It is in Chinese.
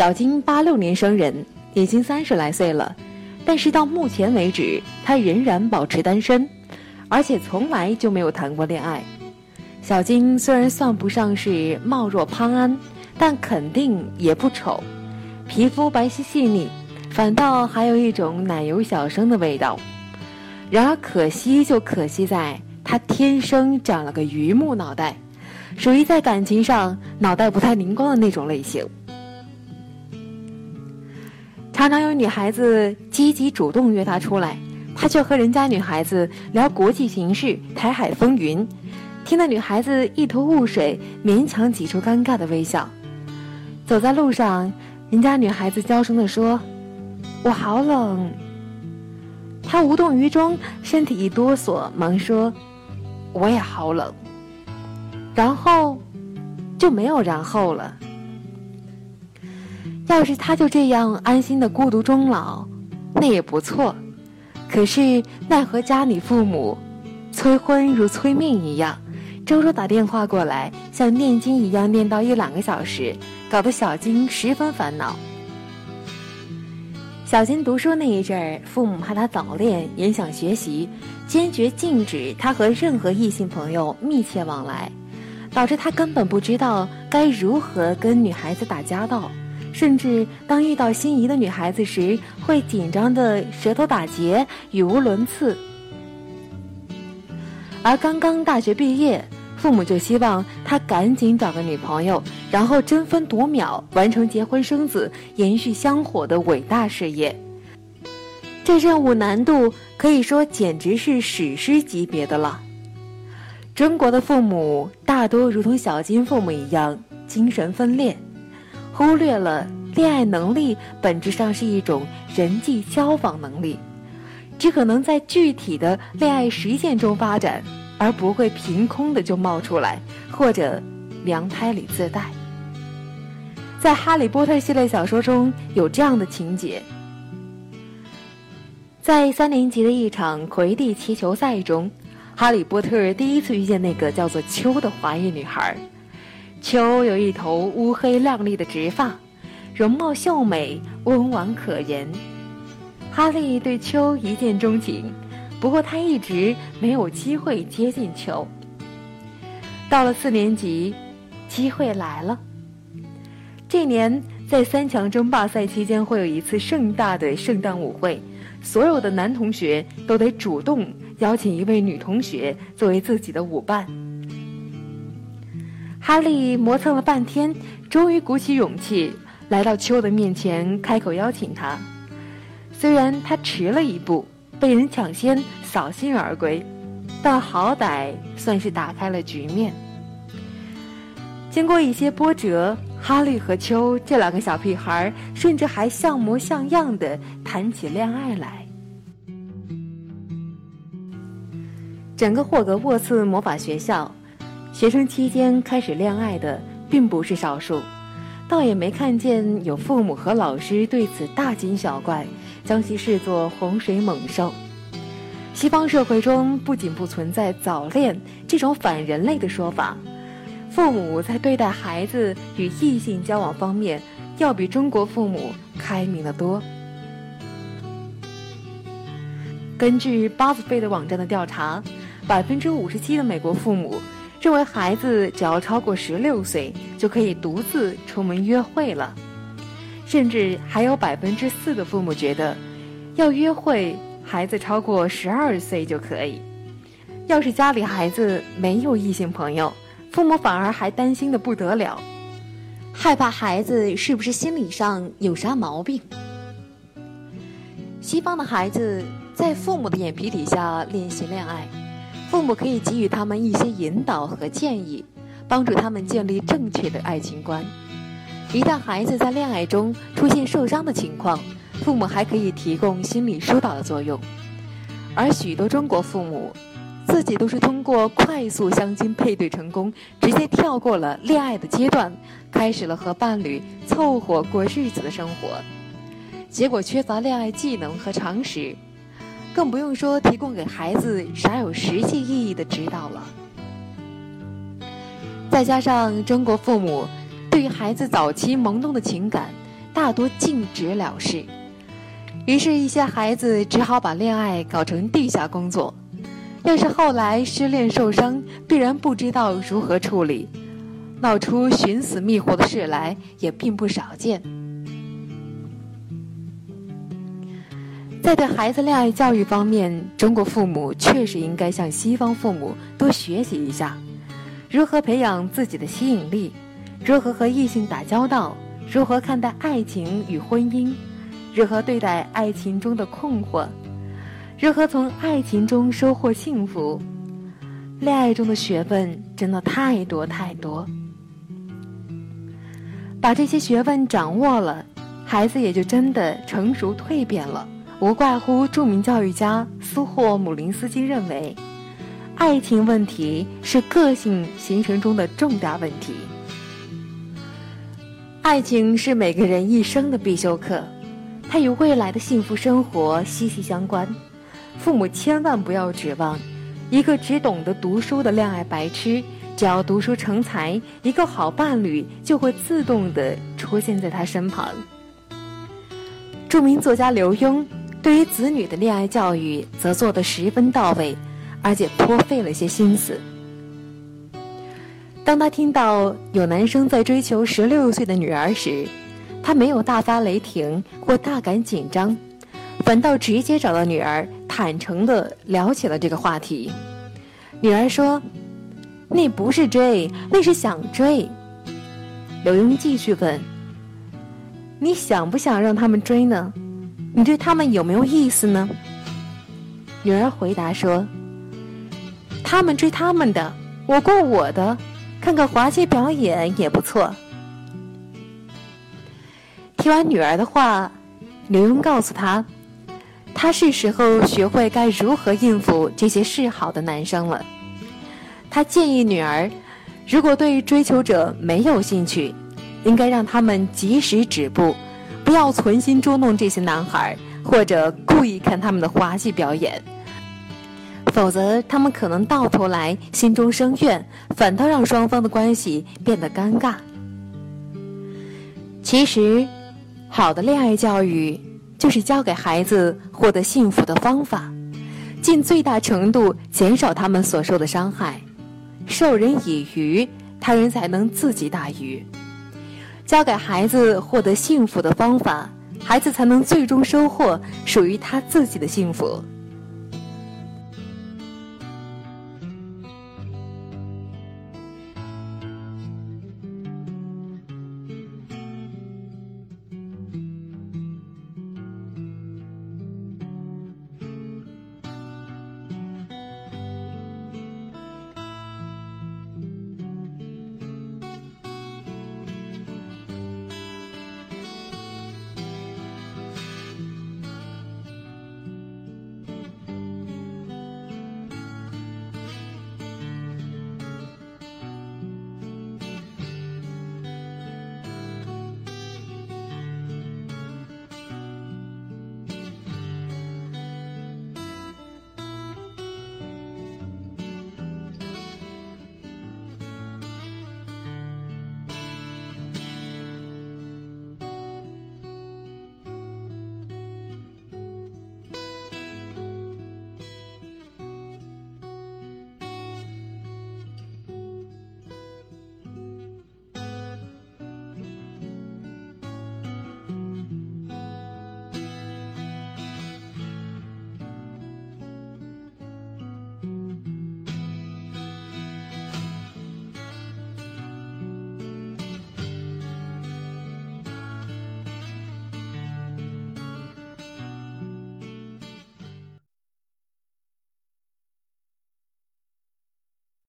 小金八六年生人，已经三十来岁了，但是到目前为止，他仍然保持单身，而且从来就没有谈过恋爱。小金虽然算不上是貌若潘安，但肯定也不丑，皮肤白皙细腻，反倒还有一种奶油小生的味道。然而可惜就可惜在他天生长了个榆木脑袋，属于在感情上脑袋不太灵光的那种类型。常常有女孩子积极主动约他出来，他却和人家女孩子聊国际形势、台海风云，听得女孩子一头雾水，勉强挤出尴尬的微笑。走在路上，人家女孩子娇声地说：“我好冷。”他无动于衷，身体一哆嗦，忙说：“我也好冷。”然后就没有然后了。要是他就这样安心的孤独终老，那也不错。可是奈何家里父母催婚如催命一样，周周打电话过来，像念经一样念叨一两个小时，搞得小金十分烦恼。小金读书那一阵儿，父母怕他早恋，影响学习，坚决禁止他和任何异性朋友密切往来，导致他根本不知道该如何跟女孩子打交道。甚至当遇到心仪的女孩子时，会紧张的舌头打结，语无伦次。而刚刚大学毕业，父母就希望他赶紧找个女朋友，然后争分夺秒完成结婚生子、延续香火的伟大事业。这任务难度可以说简直是史诗级别的了。中国的父母大多如同小金父母一样，精神分裂。忽略了恋爱能力本质上是一种人际交往能力，只可能在具体的恋爱实践中发展，而不会凭空的就冒出来，或者娘胎里自带。在《哈利波特》系列小说中有这样的情节：在三年级的一场魁地奇球赛中，哈利波特第一次遇见那个叫做秋的华裔女孩。秋有一头乌黑亮丽的直发，容貌秀美，温婉可人。哈利对秋一见钟情，不过他一直没有机会接近秋。到了四年级，机会来了。这年在三强争霸赛期间会有一次盛大的圣诞舞会，所有的男同学都得主动邀请一位女同学作为自己的舞伴。哈利磨蹭了半天，终于鼓起勇气来到秋的面前，开口邀请他。虽然他迟了一步，被人抢先扫兴而归，但好歹算是打开了局面。经过一些波折，哈利和秋这两个小屁孩甚至还像模像样的谈起恋爱来。整个霍格沃茨魔法学校。学生期间开始恋爱的并不是少数，倒也没看见有父母和老师对此大惊小怪，将其视作洪水猛兽。西方社会中不仅不存在早恋这种反人类的说法，父母在对待孩子与异性交往方面，要比中国父母开明得多。根据巴斯菲的网站的调查，百分之五十七的美国父母。认为孩子只要超过十六岁就可以独自出门约会了，甚至还有百分之四的父母觉得，要约会孩子超过十二岁就可以。要是家里孩子没有异性朋友，父母反而还担心的不得了，害怕孩子是不是心理上有啥毛病。西方的孩子在父母的眼皮底下练习恋爱。父母可以给予他们一些引导和建议，帮助他们建立正确的爱情观。一旦孩子在恋爱中出现受伤的情况，父母还可以提供心理疏导的作用。而许多中国父母，自己都是通过快速相亲配对成功，直接跳过了恋爱的阶段，开始了和伴侣凑合过日子的生活，结果缺乏恋爱技能和常识，更不用说提供给孩子啥有实际意义的指导了。再加上中国父母对于孩子早期萌动的情感大多禁止了事。于是，一些孩子只好把恋爱搞成地下工作。要是后来失恋受伤，必然不知道如何处理，闹出寻死觅活的事来也并不少见。在对孩子恋爱教育方面，中国父母确实应该向西方父母多学习一下，如何培养自己的吸引力，如何和异性打交道，如何看待爱情与婚姻。如何对待爱情中的困惑？如何从爱情中收获幸福？恋爱中的学问真的太多太多。把这些学问掌握了，孩子也就真的成熟蜕变了。无怪乎著名教育家苏霍姆林斯基认为，爱情问题是个性形成中的重大问题。爱情是每个人一生的必修课。它与未来的幸福生活息息相关，父母千万不要指望一个只懂得读书的恋爱白痴，只要读书成才，一个好伴侣就会自动的出现在他身旁。著名作家刘墉对于子女的恋爱教育则做得十分到位，而且颇费了些心思。当他听到有男生在追求十六岁的女儿时，他没有大发雷霆或大感紧张，反倒直接找到女儿，坦诚地聊起了这个话题。女儿说：“那不是追，那是想追。”刘墉继续问：“你想不想让他们追呢？你对他们有没有意思呢？”女儿回答说：“他们追他们的，我过我的，看看滑稽表演也不错。”听完女儿的话，刘墉告诉她，他是时候学会该如何应付这些示好的男生了。他建议女儿，如果对追求者没有兴趣，应该让他们及时止步，不要存心捉弄这些男孩，或者故意看他们的滑稽表演，否则他们可能到头来心中生怨，反倒让双方的关系变得尴尬。其实。好的恋爱教育，就是教给孩子获得幸福的方法，尽最大程度减少他们所受的伤害。授人以鱼，他人才能自己打鱼。教给孩子获得幸福的方法，孩子才能最终收获属于他自己的幸福。